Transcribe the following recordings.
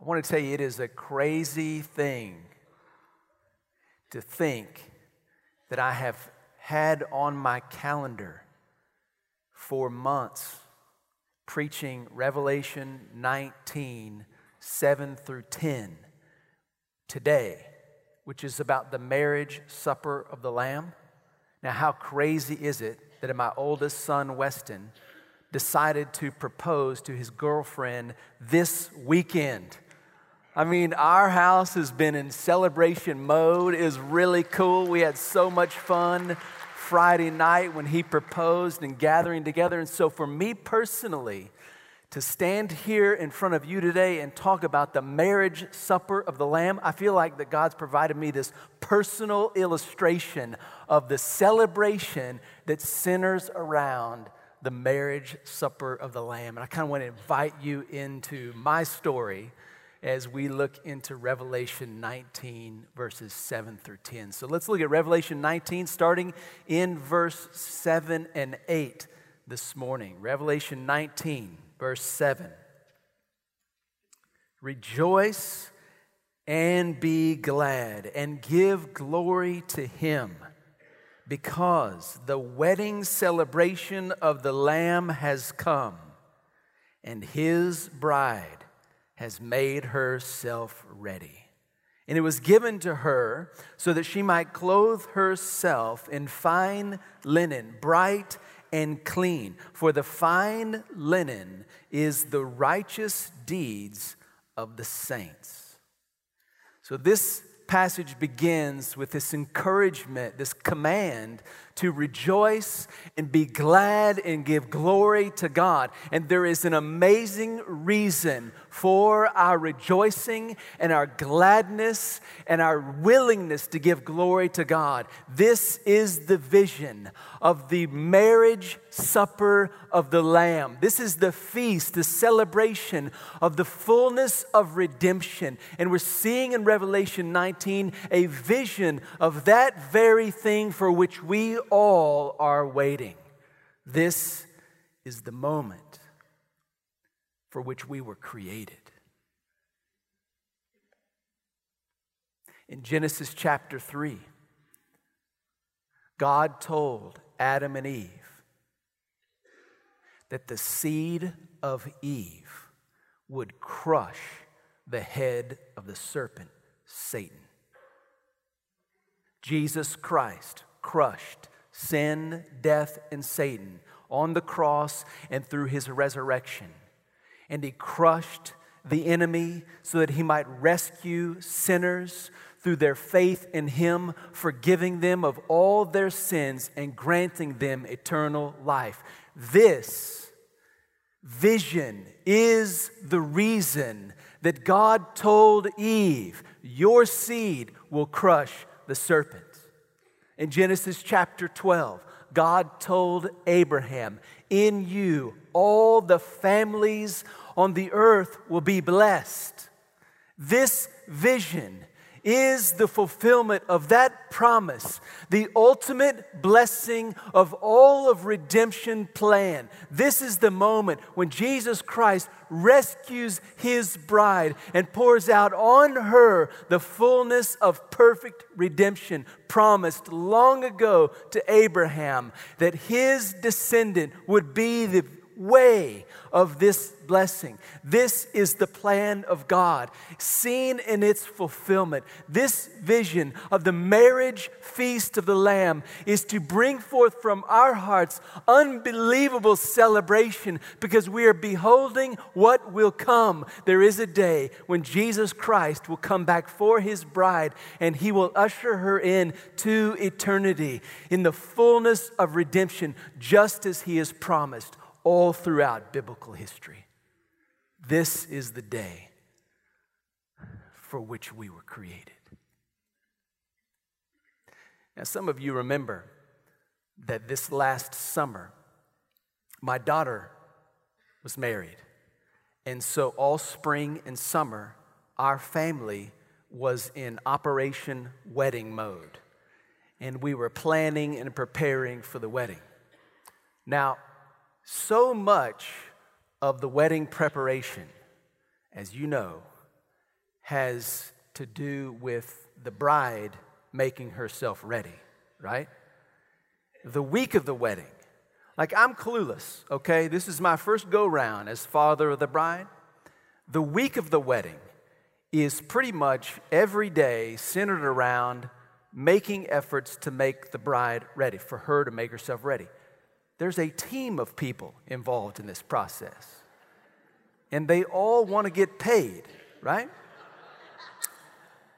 I want to tell you, it is a crazy thing to think that I have had on my calendar for months preaching Revelation 19, 7 through 10 today, which is about the marriage supper of the Lamb. Now, how crazy is it that my oldest son, Weston, decided to propose to his girlfriend this weekend? I mean, our house has been in celebration mode. It is really cool. We had so much fun Friday night when he proposed and gathering together. And so, for me personally, to stand here in front of you today and talk about the marriage supper of the Lamb, I feel like that God's provided me this personal illustration of the celebration that centers around the marriage supper of the Lamb. And I kind of want to invite you into my story as we look into Revelation 19, verses 7 through 10. So let's look at Revelation 19, starting in verse 7 and 8 this morning. Revelation 19, verse 7. Rejoice and be glad, and give glory to him, because the wedding celebration of the Lamb has come, and his bride has made herself ready. And it was given to her so that she might clothe herself in fine linen, bright and clean. For the fine linen is the righteous deeds of the saints. So this passage begins with this encouragement, this command to rejoice and be glad and give glory to God. And there is an amazing reason for our rejoicing and our gladness and our willingness to give glory to God. This is the vision of the marriage supper of the Lamb. This is the feast, the celebration of the fullness of redemption. And we're seeing in Revelation 19 a vision of that very thing for which we all are waiting. This is the moment for which we were created. In Genesis chapter 3, God told Adam and Eve that the seed of Eve would crush the head of the serpent, Satan. Jesus Christ crushed sin, death, and Satan on the cross and through his resurrection and he crushed the enemy so that he might rescue sinners through their faith in him, forgiving them of all their sins and granting them eternal life. This vision is the reason that God told Eve, Your seed will crush the serpent. In Genesis chapter 12, God told Abraham, In you all the families on the earth will be blessed. This vision is the fulfillment of that promise, the ultimate blessing of all of redemption plan. This is the moment when Jesus Christ rescues his bride and pours out on her the fullness of perfect redemption promised long ago to Abraham that his descendant would be the way of this blessing. This is the plan of God, seen in its fulfillment. This vision of the marriage feast of the Lamb is to bring forth from our hearts unbelievable celebration because we are beholding what will come. There is a day when Jesus Christ will come back for his bride and he will usher her in to eternity in the fullness of redemption, just as he has promised all throughout biblical history. This is the day for which we were created. Now, some of you remember that this last summer, my daughter was married. And so, all spring and summer, our family was in Operation Wedding mode. And we were planning and preparing for the wedding. Now, so much of the wedding preparation, as you know, has to do with the bride making herself ready, right? The week of the wedding. Like, I'm clueless, okay? This is my first go round as father of the bride. The week of the wedding is pretty much every day centered around making efforts to make the bride ready, for her to make herself ready. There's a team of people involved in this process, and they all want to get paid, right?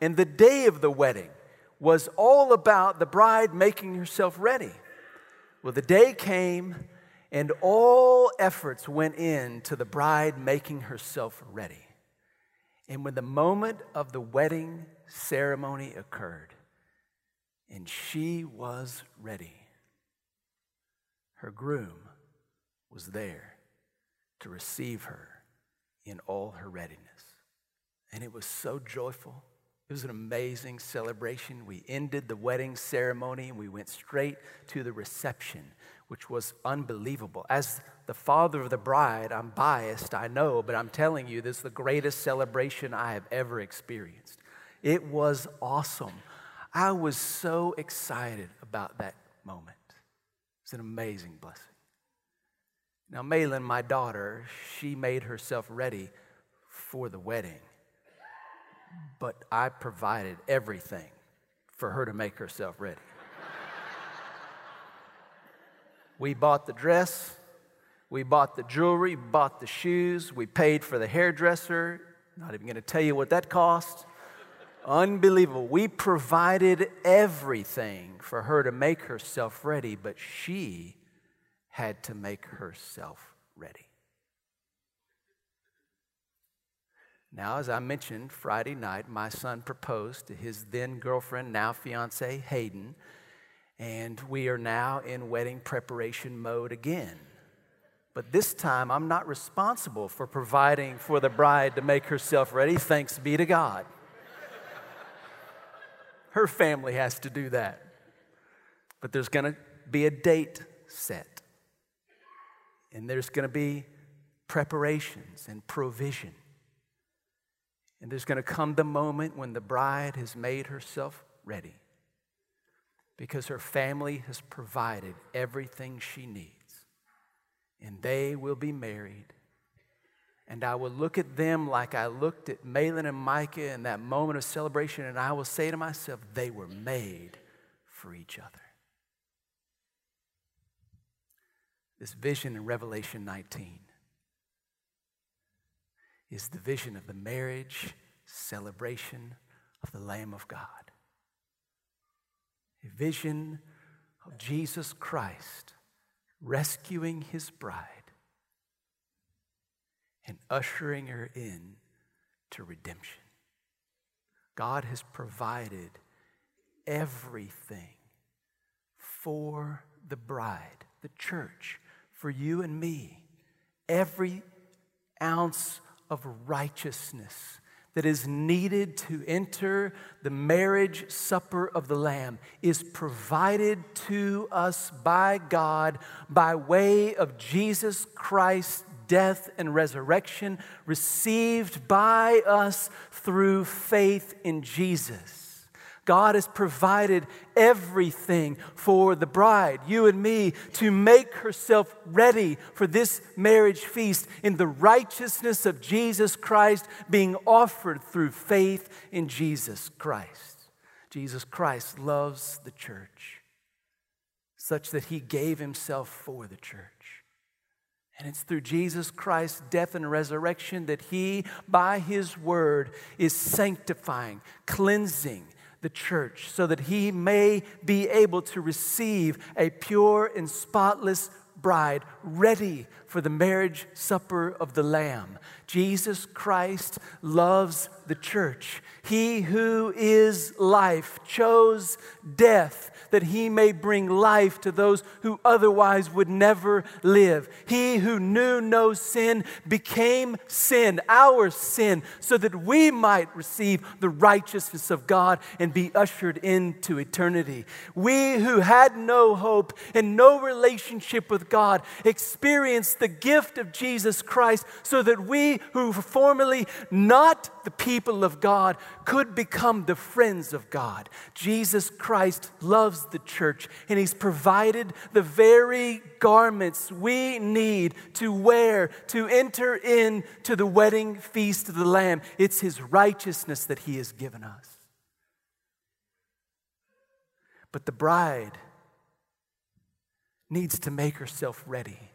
And the day of the wedding was all about the bride making herself ready. Well, the day came, and all efforts went into the bride making herself ready. And when the moment of the wedding ceremony occurred, and she was ready, her groom was there to receive her in all her readiness. And it was so joyful. It was an amazing celebration. We ended the wedding ceremony and we went straight to the reception, which was unbelievable. As the father of the bride, I'm biased, I know, but I'm telling you, this is the greatest celebration I have ever experienced. It was awesome. I was so excited about that moment. It's an amazing blessing. Now, Malin, my daughter, she made herself ready for the wedding but I provided everything for her to make herself ready. we bought the dress, we bought the jewelry, bought the shoes, we paid for the hairdresser. Not even going to tell you what that cost. Unbelievable. We provided everything for her to make herself ready, but she had to make herself ready. Now, as I mentioned Friday night, my son proposed to his then girlfriend, now fiance, Hayden, and we are now in wedding preparation mode again. But this time, I'm not responsible for providing for the bride to make herself ready. Thanks be to God. Her family has to do that. But there's going to be a date set, and there's going to be preparations and provision. And there's going to come the moment when the bride has made herself ready because her family has provided everything she needs. And they will be married. And I will look at them like I looked at Malin and Micah in that moment of celebration, and I will say to myself, they were made for each other. This vision in Revelation 19 is the vision of the marriage celebration of the Lamb of God. A vision of Jesus Christ rescuing his bride and ushering her in to redemption. God has provided everything for the bride, the church, for you and me. Every ounce of righteousness that is needed to enter the marriage supper of the Lamb is provided to us by God by way of Jesus Christ's death and resurrection, received by us through faith in Jesus. God has provided everything for the bride, you and me, to make herself ready for this marriage feast in the righteousness of Jesus Christ being offered through faith in Jesus Christ. Jesus Christ loves the church such that he gave himself for the church. And it's through Jesus Christ's death and resurrection that he, by his word, is sanctifying, cleansing, the church so that he may be able to receive a pure and spotless bride ready for the marriage supper of the Lamb. Jesus Christ loves the church. He who is life chose death that he may bring life to those who otherwise would never live. He who knew no sin became sin, our sin, so that we might receive the righteousness of God and be ushered into eternity. We who had no hope and no relationship with God experienced the gift of Jesus Christ so that we who were formerly not the people of God could become the friends of God. Jesus Christ loves the church and He's provided the very garments we need to wear to enter into the wedding feast of the Lamb. It's His righteousness that He has given us. But the bride needs to make herself ready.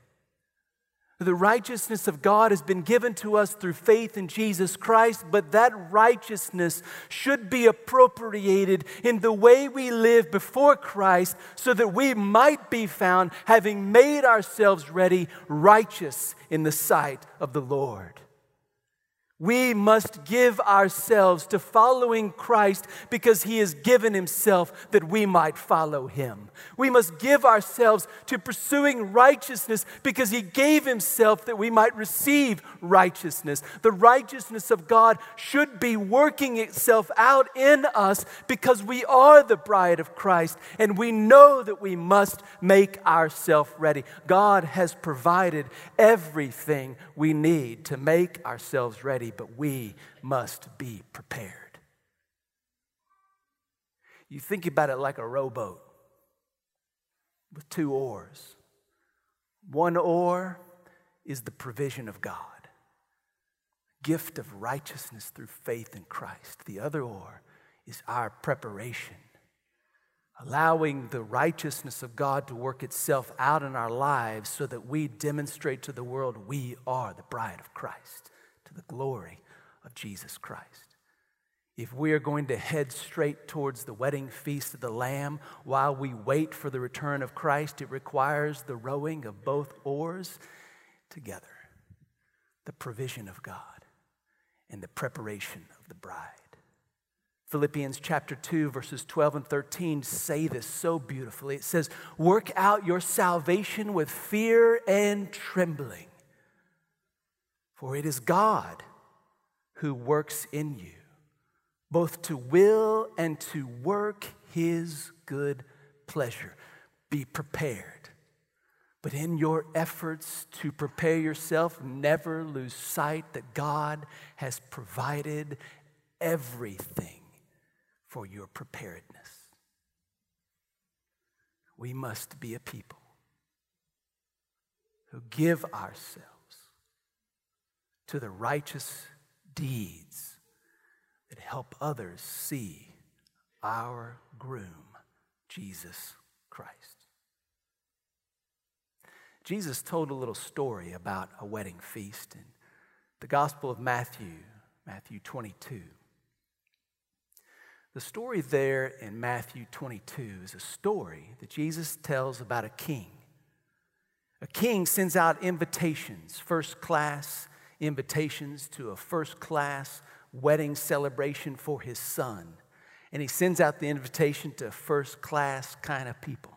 The righteousness of God has been given to us through faith in Jesus Christ, but that righteousness should be appropriated in the way we live before Christ so that we might be found having made ourselves ready, righteous in the sight of the Lord. We must give ourselves to following Christ because he has given himself that we might follow him. We must give ourselves to pursuing righteousness because he gave himself that we might receive righteousness. The righteousness of God should be working itself out in us because we are the bride of Christ and we know that we must make ourselves ready. God has provided everything we need to make ourselves ready ready, but we must be prepared. You think about it like a rowboat with two oars. One oar is the provision of God, gift of righteousness through faith in Christ. The other oar is our preparation, allowing the righteousness of God to work itself out in our lives so that we demonstrate to the world we are the bride of Christ the glory of Jesus Christ. If we are going to head straight towards the wedding feast of the Lamb while we wait for the return of Christ, it requires the rowing of both oars together, the provision of God and the preparation of the bride. Philippians chapter 2, verses 12 and 13 say this so beautifully. It says, Work out your salvation with fear and trembling. For it is God who works in you, both to will and to work his good pleasure. Be prepared. But in your efforts to prepare yourself, never lose sight that God has provided everything for your preparedness. We must be a people who give ourselves to the righteous deeds that help others see our groom, Jesus Christ. Jesus told a little story about a wedding feast in the Gospel of Matthew, Matthew 22. The story there in Matthew 22 is a story that Jesus tells about a king. A king sends out invitations, first class invitations to a first class wedding celebration for his son. And he sends out the invitation to first class kind of people.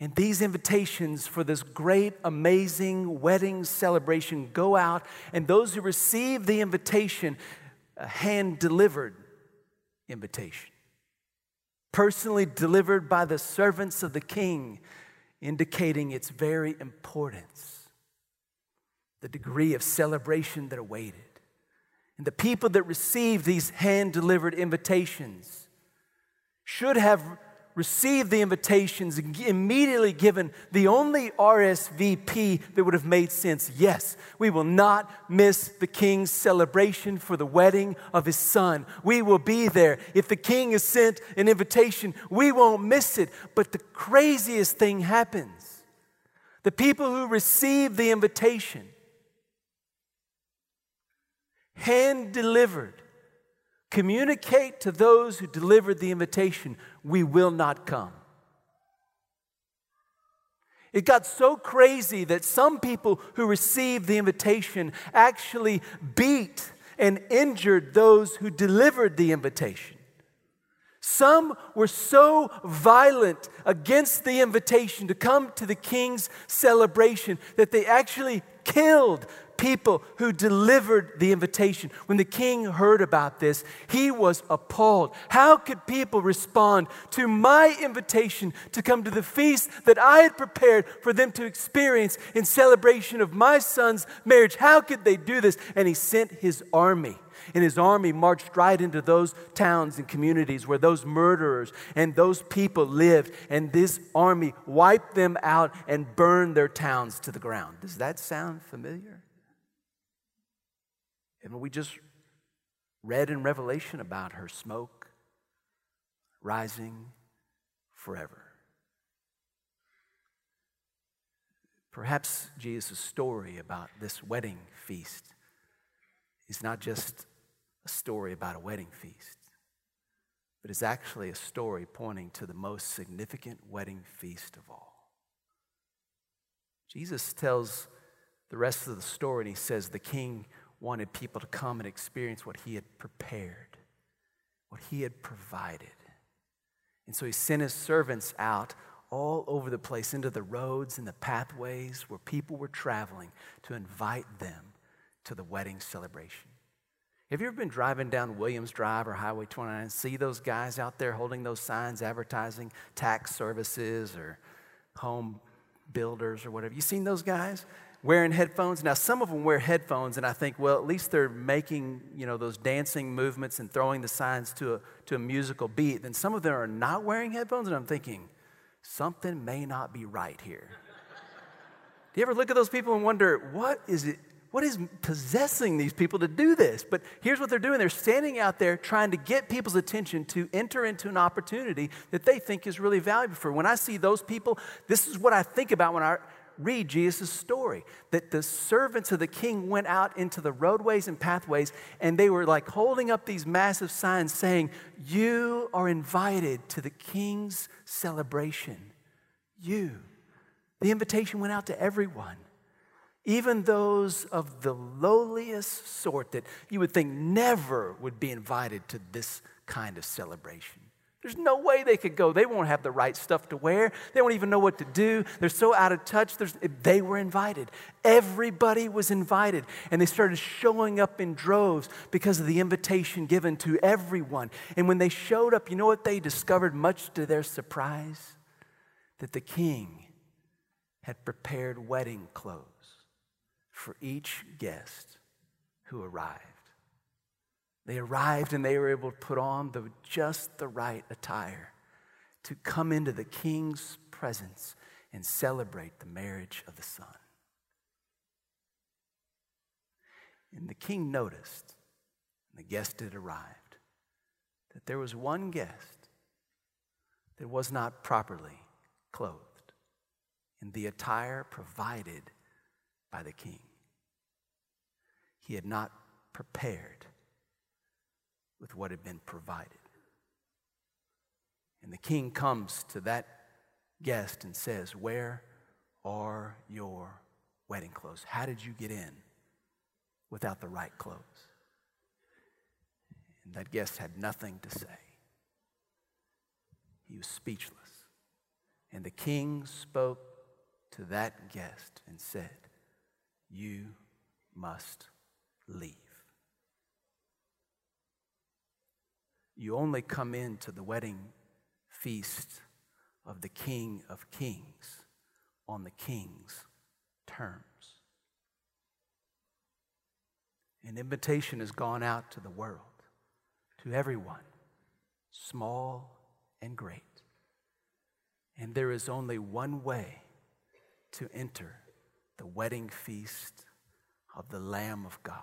And these invitations for this great, amazing wedding celebration go out, and those who receive the invitation, a hand delivered invitation, personally delivered by the servants of the king, indicating its very importance the degree of celebration that awaited. And the people that received these hand delivered invitations should have received the invitations and immediately given the only RSVP that would have made sense. Yes, we will not miss the king's celebration for the wedding of his son. We will be there. If the king has sent an invitation, we won't miss it. But the craziest thing happens. The people who receive the invitation hand delivered, communicate to those who delivered the invitation, we will not come. It got so crazy that some people who received the invitation actually beat and injured those who delivered the invitation. Some were so violent against the invitation to come to the king's celebration that they actually killed people who delivered the invitation. When the king heard about this, he was appalled. How could people respond to my invitation to come to the feast that I had prepared for them to experience in celebration of my son's marriage? How could they do this? And he sent his army and his army marched right into those towns and communities where those murderers and those people lived. And this army wiped them out and burned their towns to the ground. Does that sound familiar? And we just read in Revelation about her smoke rising forever. Perhaps Jesus' story about this wedding feast is not just a story about a wedding feast, but is actually a story pointing to the most significant wedding feast of all. Jesus tells the rest of the story, and he says the king wanted people to come and experience what he had prepared, what he had provided. And so he sent his servants out all over the place into the roads and the pathways where people were traveling to invite them to the wedding celebration. Have you ever been driving down Williams Drive or Highway 29 and see those guys out there holding those signs advertising tax services or home builders or whatever? You seen those guys wearing headphones? Now, some of them wear headphones, and I think, well, at least they're making, you know, those dancing movements and throwing the signs to a, to a musical beat. Then some of them are not wearing headphones, and I'm thinking, something may not be right here. Do you ever look at those people and wonder, what is it? what is possessing these people to do this? But here's what they're doing they're standing out there trying to get people's attention to enter into an opportunity that they think is really valuable for. When I see those people, this is what I think about when I read Jesus' story that the servants of the king went out into the roadways and pathways and they were like holding up these massive signs saying, You are invited to the king's celebration. You. The invitation went out to everyone even those of the lowliest sort that you would think never would be invited to this kind of celebration. There's no way they could go. They won't have the right stuff to wear. They won't even know what to do. They're so out of touch. There's, they were invited. Everybody was invited. And they started showing up in droves because of the invitation given to everyone. And when they showed up, you know what they discovered, much to their surprise? That the king had prepared wedding clothes for each guest who arrived. They arrived and they were able to put on the, just the right attire to come into the king's presence and celebrate the marriage of the son. And the king noticed, and the guest had arrived, that there was one guest that was not properly clothed in the attire provided by the king he had not prepared with what had been provided. And the king comes to that guest and says, Where are your wedding clothes? How did you get in without the right clothes? And that guest had nothing to say. He was speechless. And the king spoke to that guest and said, You must leave. You only come into the wedding feast of the King of Kings on the King's terms. An invitation has gone out to the world, to everyone, small and great. And there is only one way to enter the wedding feast of the Lamb of God.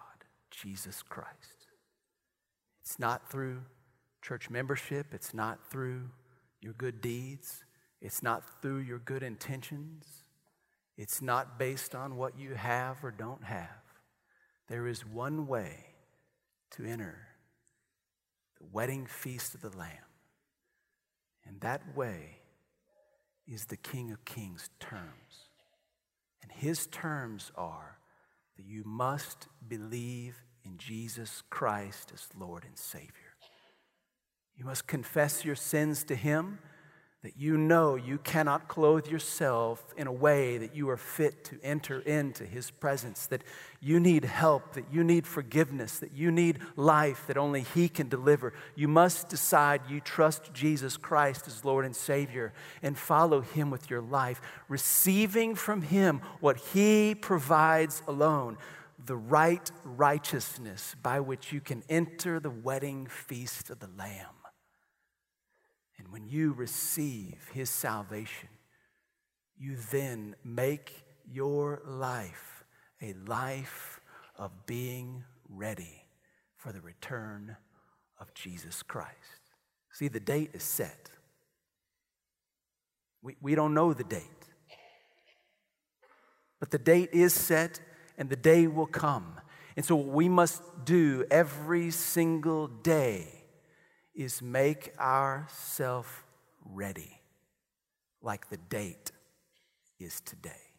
Jesus Christ. It's not through church membership, it's not through your good deeds, it's not through your good intentions, it's not based on what you have or don't have. There is one way to enter the wedding feast of the Lamb, and that way is the King of Kings' terms. And his terms are that you must believe in Jesus Christ as Lord and Savior. You must confess your sins to Him that you know you cannot clothe yourself in a way that you are fit to enter into His presence, that you need help, that you need forgiveness, that you need life that only He can deliver, you must decide you trust Jesus Christ as Lord and Savior and follow Him with your life, receiving from Him what He provides alone the right righteousness by which you can enter the wedding feast of the Lamb. And when you receive his salvation, you then make your life a life of being ready for the return of Jesus Christ. See, the date is set. We, we don't know the date. But the date is set and the day will come. And so, what we must do every single day is make ourselves ready like the date is today.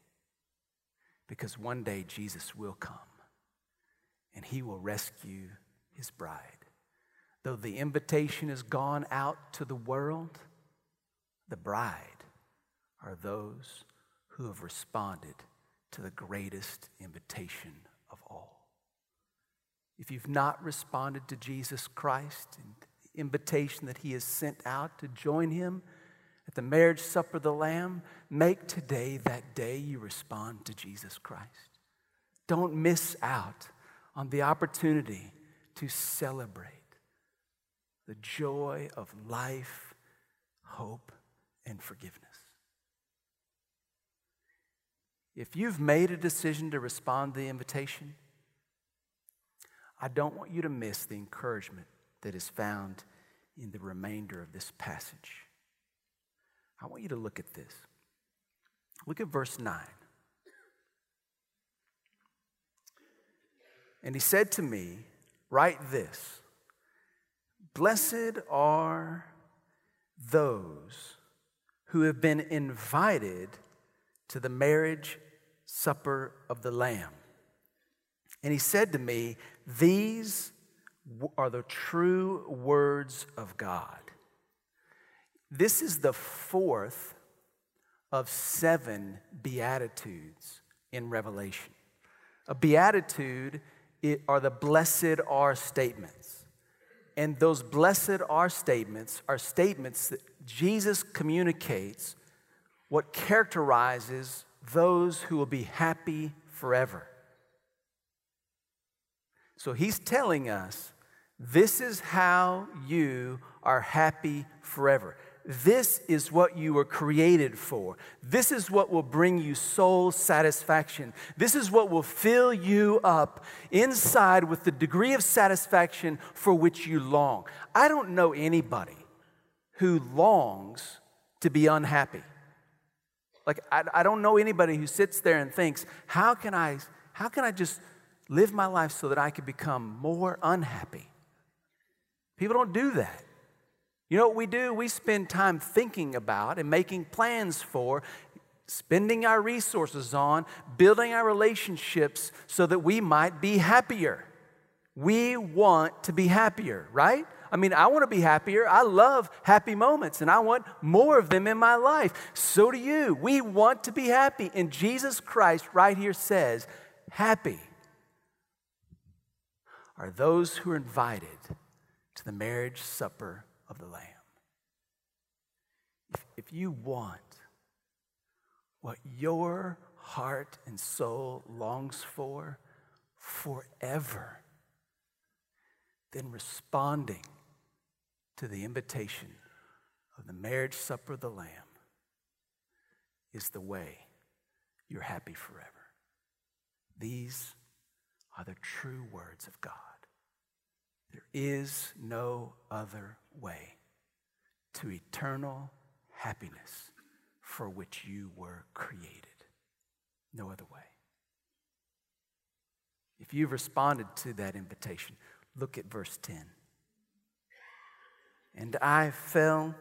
Because one day Jesus will come and he will rescue his bride. Though the invitation has gone out to the world, the bride are those who have responded to the greatest invitation of all. If you've not responded to Jesus Christ and invitation that he has sent out to join him at the marriage supper of the Lamb, make today that day you respond to Jesus Christ. Don't miss out on the opportunity to celebrate the joy of life, hope, and forgiveness. If you've made a decision to respond to the invitation, I don't want you to miss the encouragement that is found in the remainder of this passage. I want you to look at this. Look at verse 9. And he said to me, Write this Blessed are those who have been invited to the marriage supper of the Lamb. And he said to me, These are the true words of God. This is the fourth of seven beatitudes in Revelation. A beatitude are the blessed are statements. And those blessed are statements are statements that Jesus communicates what characterizes those who will be happy forever. So he's telling us this is how you are happy forever. This is what you were created for. This is what will bring you soul satisfaction. This is what will fill you up inside with the degree of satisfaction for which you long. I don't know anybody who longs to be unhappy. Like, I, I don't know anybody who sits there and thinks, how can I, how can I just live my life so that I could become more unhappy? People don't do that. You know what we do? We spend time thinking about and making plans for, spending our resources on, building our relationships so that we might be happier. We want to be happier, right? I mean, I want to be happier. I love happy moments and I want more of them in my life. So do you. We want to be happy. And Jesus Christ, right here, says, Happy are those who are invited to the marriage supper of the Lamb. If, if you want what your heart and soul longs for forever, then responding to the invitation of the marriage supper of the Lamb is the way you're happy forever. These are the true words of God. There is no other way to eternal happiness for which you were created. No other way. If you've responded to that invitation, look at verse 10. And I fell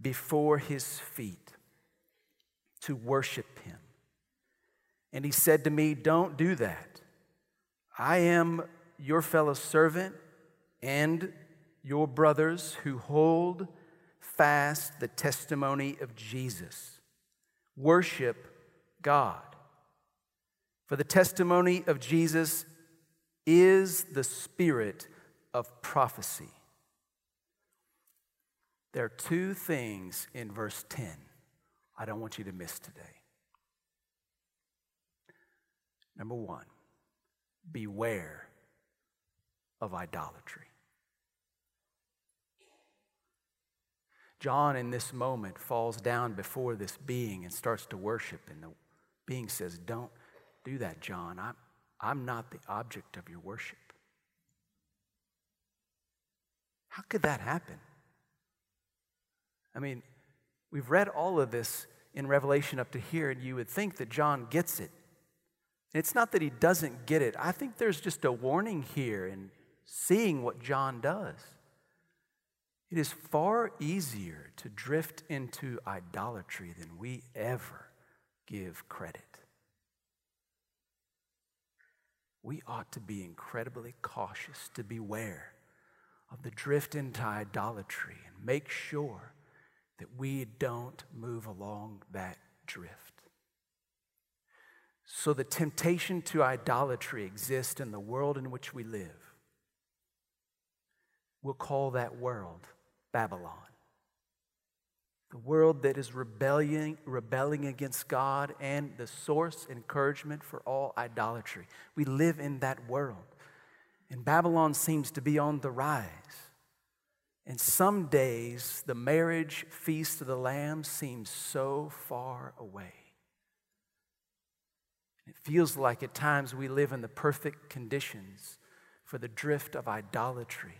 before his feet to worship him. And he said to me, Don't do that. I am your fellow servant and your brothers who hold fast the testimony of Jesus. Worship God. For the testimony of Jesus is the spirit of prophecy. There are two things in verse 10 I don't want you to miss today. Number one, beware of idolatry. John, in this moment, falls down before this being and starts to worship. And the being says, Don't do that, John. I'm, I'm not the object of your worship. How could that happen? I mean, we've read all of this in Revelation up to here, and you would think that John gets it. It's not that he doesn't get it. I think there's just a warning here in seeing what John does. It is far easier to drift into idolatry than we ever give credit. We ought to be incredibly cautious to beware of the drift into idolatry and make sure that we don't move along that drift. So, the temptation to idolatry exists in the world in which we live. We'll call that world Babylon. The world that is rebelling, rebelling against God and the source encouragement for all idolatry. We live in that world. And Babylon seems to be on the rise. And some days, the marriage feast of the Lamb seems so far away. It feels like at times we live in the perfect conditions for the drift of idolatry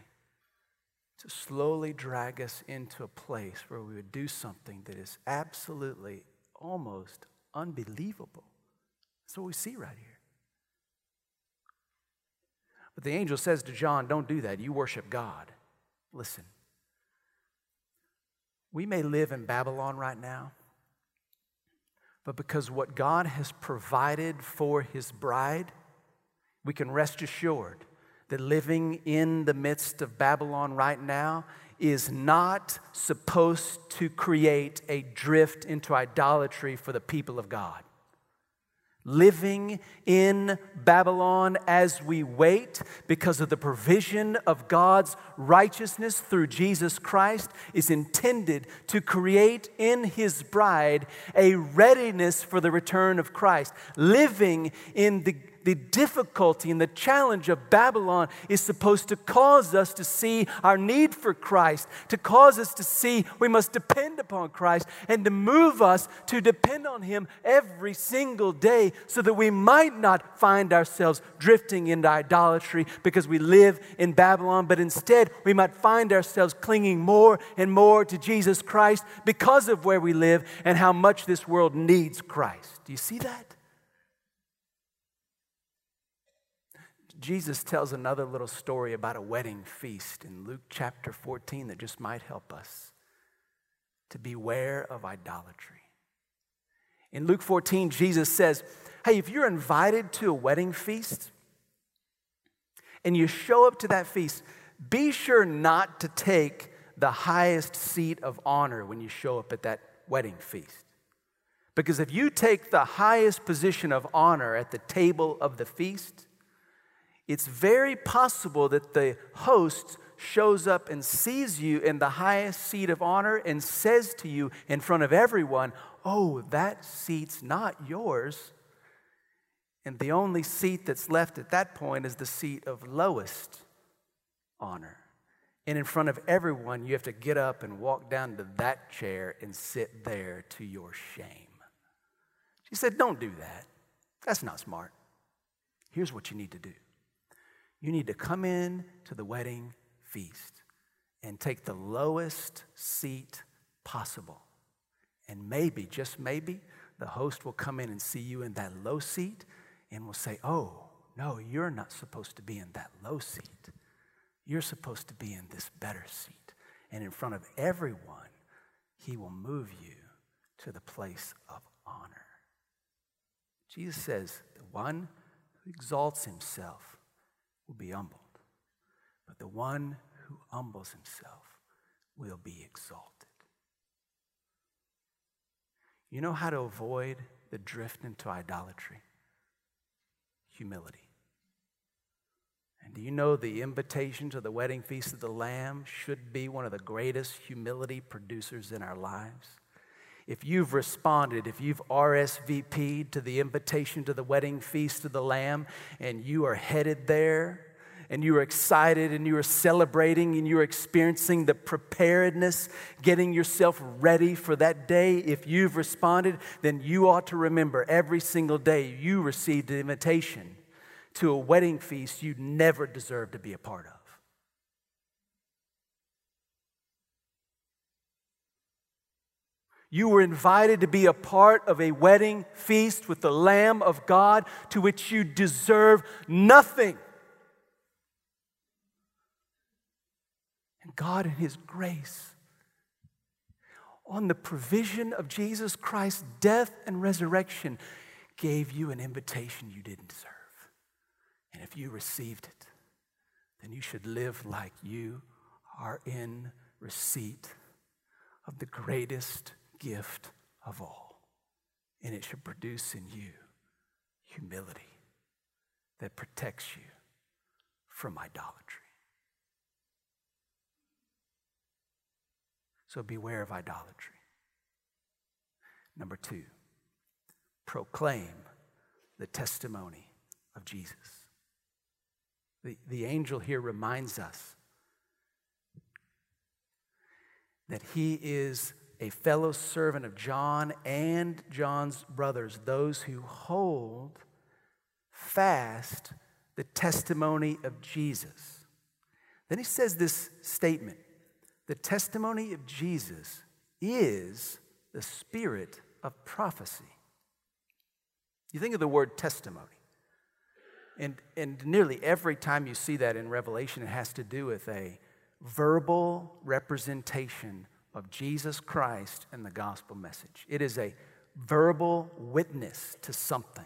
to slowly drag us into a place where we would do something that is absolutely almost unbelievable. That's what we see right here. But the angel says to John, Don't do that. You worship God. Listen. We may live in Babylon right now, but because what God has provided for his bride, we can rest assured that living in the midst of Babylon right now is not supposed to create a drift into idolatry for the people of God. Living in Babylon as we wait because of the provision of God's righteousness through Jesus Christ is intended to create in His bride a readiness for the return of Christ. Living in the the difficulty and the challenge of Babylon is supposed to cause us to see our need for Christ, to cause us to see we must depend upon Christ, and to move us to depend on Him every single day so that we might not find ourselves drifting into idolatry because we live in Babylon, but instead we might find ourselves clinging more and more to Jesus Christ because of where we live and how much this world needs Christ. Do you see that? Jesus tells another little story about a wedding feast in Luke chapter 14 that just might help us to beware of idolatry. In Luke 14, Jesus says, Hey, if you're invited to a wedding feast and you show up to that feast, be sure not to take the highest seat of honor when you show up at that wedding feast. Because if you take the highest position of honor at the table of the feast, it's very possible that the host shows up and sees you in the highest seat of honor and says to you in front of everyone, Oh, that seat's not yours. And the only seat that's left at that point is the seat of lowest honor. And in front of everyone, you have to get up and walk down to that chair and sit there to your shame. She said, Don't do that. That's not smart. Here's what you need to do you need to come in to the wedding feast and take the lowest seat possible. And maybe, just maybe, the host will come in and see you in that low seat and will say, Oh, no, you're not supposed to be in that low seat. You're supposed to be in this better seat. And in front of everyone, he will move you to the place of honor. Jesus says, The one who exalts himself will be humbled, but the one who humbles himself will be exalted. You know how to avoid the drift into idolatry? Humility. And do you know the invitation to the wedding feast of the Lamb should be one of the greatest humility producers in our lives? If you've responded, if you've RSVP'd to the invitation to the wedding feast of the Lamb and you are headed there, and you are excited and you are celebrating and you are experiencing the preparedness, getting yourself ready for that day, if you've responded, then you ought to remember every single day you received an invitation to a wedding feast you never deserved to be a part of. You were invited to be a part of a wedding feast with the Lamb of God to which you deserve nothing. And God, in His grace, on the provision of Jesus Christ's death and resurrection, gave you an invitation you didn't deserve. And if you received it, then you should live like you are in receipt of the greatest gift of all. And it should produce in you humility that protects you from idolatry. So beware of idolatry. Number two, proclaim the testimony of Jesus. The, the angel here reminds us that he is a fellow servant of John and John's brothers, those who hold fast the testimony of Jesus. Then he says this statement the testimony of Jesus is the spirit of prophecy. You think of the word testimony. And, and nearly every time you see that in Revelation, it has to do with a verbal representation of Jesus Christ and the gospel message. It is a verbal witness to something.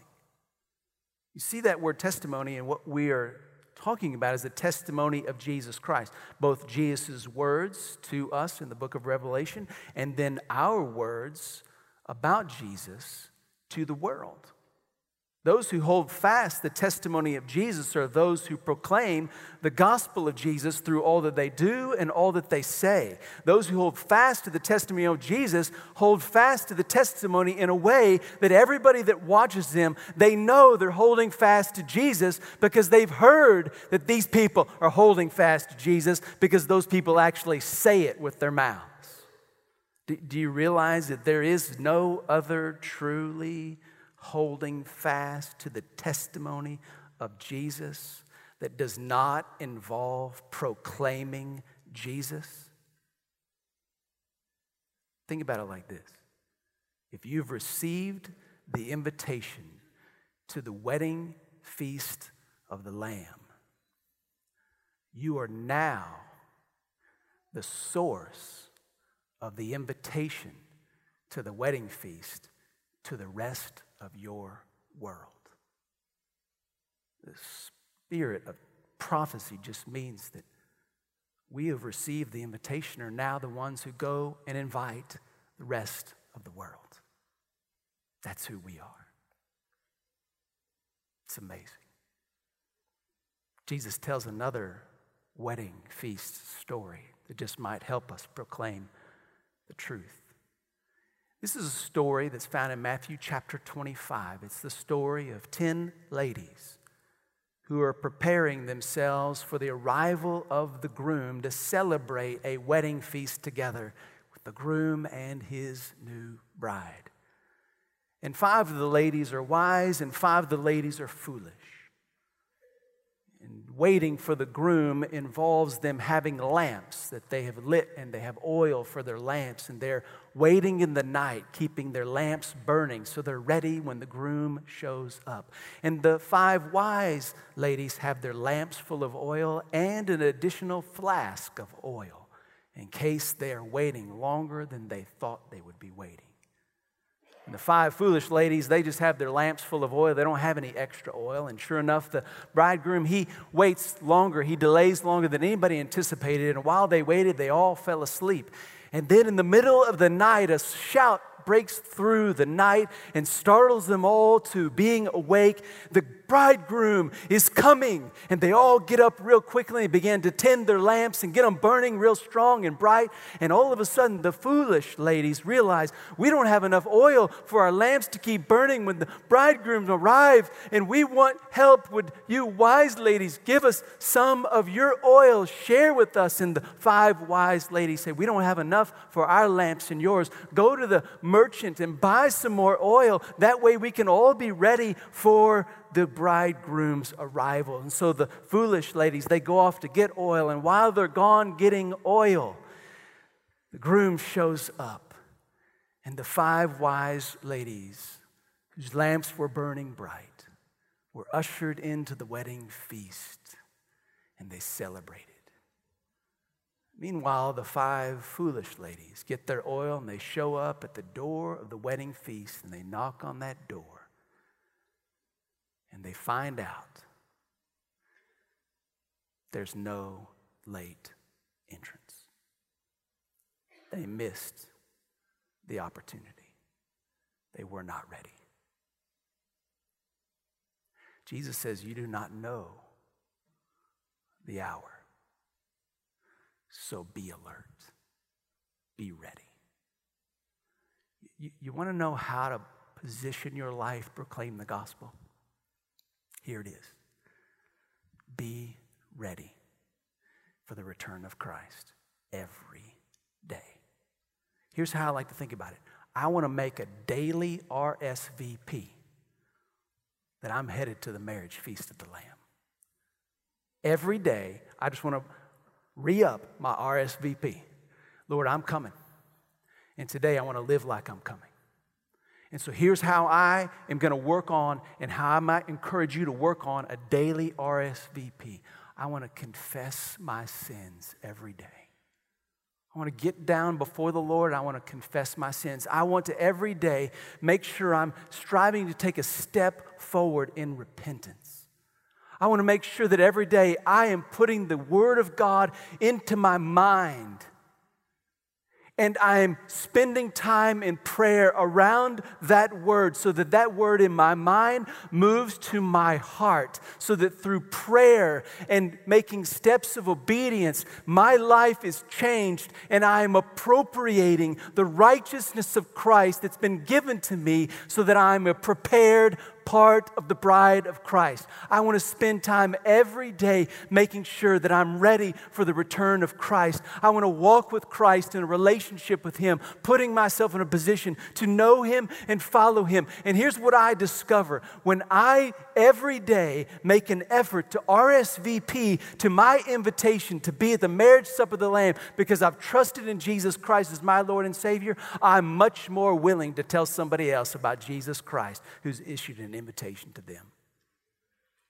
You see that word testimony and what we are talking about is the testimony of Jesus Christ, both Jesus' words to us in the book of Revelation and then our words about Jesus to the world. Those who hold fast the testimony of Jesus are those who proclaim the gospel of Jesus through all that they do and all that they say. Those who hold fast to the testimony of Jesus hold fast to the testimony in a way that everybody that watches them, they know they're holding fast to Jesus because they've heard that these people are holding fast to Jesus because those people actually say it with their mouths. Do you realize that there is no other truly holding fast to the testimony of Jesus that does not involve proclaiming Jesus? Think about it like this if you've received the invitation to the wedding feast of the Lamb, you are now the source of the invitation to the wedding feast to the rest of your world. The spirit of prophecy just means that we have received the invitation are now the ones who go and invite the rest of the world. That's who we are. It's amazing. Jesus tells another wedding feast story that just might help us proclaim the truth. This is a story that's found in Matthew chapter 25. It's the story of 10 ladies who are preparing themselves for the arrival of the groom to celebrate a wedding feast together with the groom and his new bride. And five of the ladies are wise, and five of the ladies are foolish waiting for the groom involves them having lamps that they have lit and they have oil for their lamps and they're waiting in the night, keeping their lamps burning so they're ready when the groom shows up. And the five wise ladies have their lamps full of oil and an additional flask of oil in case they are waiting longer than they thought they would be waiting. And the five foolish ladies, they just have their lamps full of oil. They don't have any extra oil. And sure enough, the bridegroom, he waits longer. He delays longer than anybody anticipated. And while they waited, they all fell asleep. And then in the middle of the night, a shout breaks through the night and startles them all to being awake. The bridegroom is coming. And they all get up real quickly and begin to tend their lamps and get them burning real strong and bright. And all of a sudden, the foolish ladies realize we don't have enough oil for our lamps to keep burning when the bridegroom arrives. And we want help. Would you, wise ladies, give us some of your oil? Share with us. And the five wise ladies say, We don't have enough for our lamps and yours. Go to the merchant and buy some more oil. That way we can all be ready for the bridegroom's arrival. And so the foolish ladies, they go off to get oil. And while they're gone getting oil, the groom shows up. And the five wise ladies, whose lamps were burning bright, were ushered into the wedding feast and they celebrated. Meanwhile, the five foolish ladies get their oil and they show up at the door of the wedding feast and they knock on that door and they find out there's no late entrance. They missed the opportunity, they were not ready. Jesus says, You do not know the hour. So be alert, be ready. You, you want to know how to position your life, proclaim the gospel? Here it is Be ready for the return of Christ every day. Here's how I like to think about it I want to make a daily RSVP that I'm headed to the marriage feast of the Lamb. Every day, I just want to re up my RSVP. Lord, I'm coming. And today I want to live like I'm coming. And so here's how I am going to work on and how I might encourage you to work on a daily RSVP. I want to confess my sins every day. I want to get down before the Lord. I want to confess my sins. I want to every day make sure I'm striving to take a step forward in repentance. I want to make sure that every day I am putting the Word of God into my mind and I am spending time in prayer around that word so that that word in my mind moves to my heart. So that through prayer and making steps of obedience, my life is changed and I am appropriating the righteousness of Christ that's been given to me so that I'm a prepared part of the bride of Christ. I want to spend time every day making sure that I'm ready for the return of Christ. I want to walk with Christ in a relationship with Him, putting myself in a position to know Him and follow Him. And here's what I discover when I every day make an effort to RSVP to my invitation to be at the marriage supper of the Lamb because I've trusted in Jesus Christ as my Lord and Savior, I'm much more willing to tell somebody else about Jesus Christ who's issued invitation to them.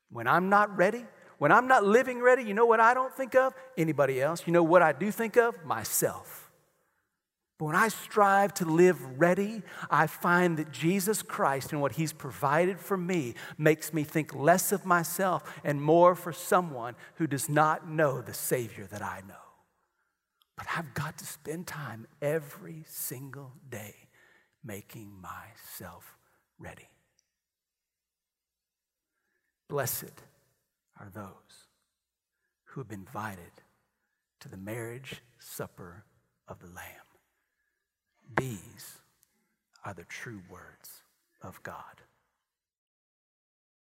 When I'm not ready, when I'm not living ready, you know what I don't think of? Anybody else. You know what I do think of? Myself. But when I strive to live ready, I find that Jesus Christ and what He's provided for me makes me think less of myself and more for someone who does not know the Savior that I know. But I've got to spend time every single day making myself ready. Blessed are those who have been invited to the marriage supper of the Lamb. These are the true words of God.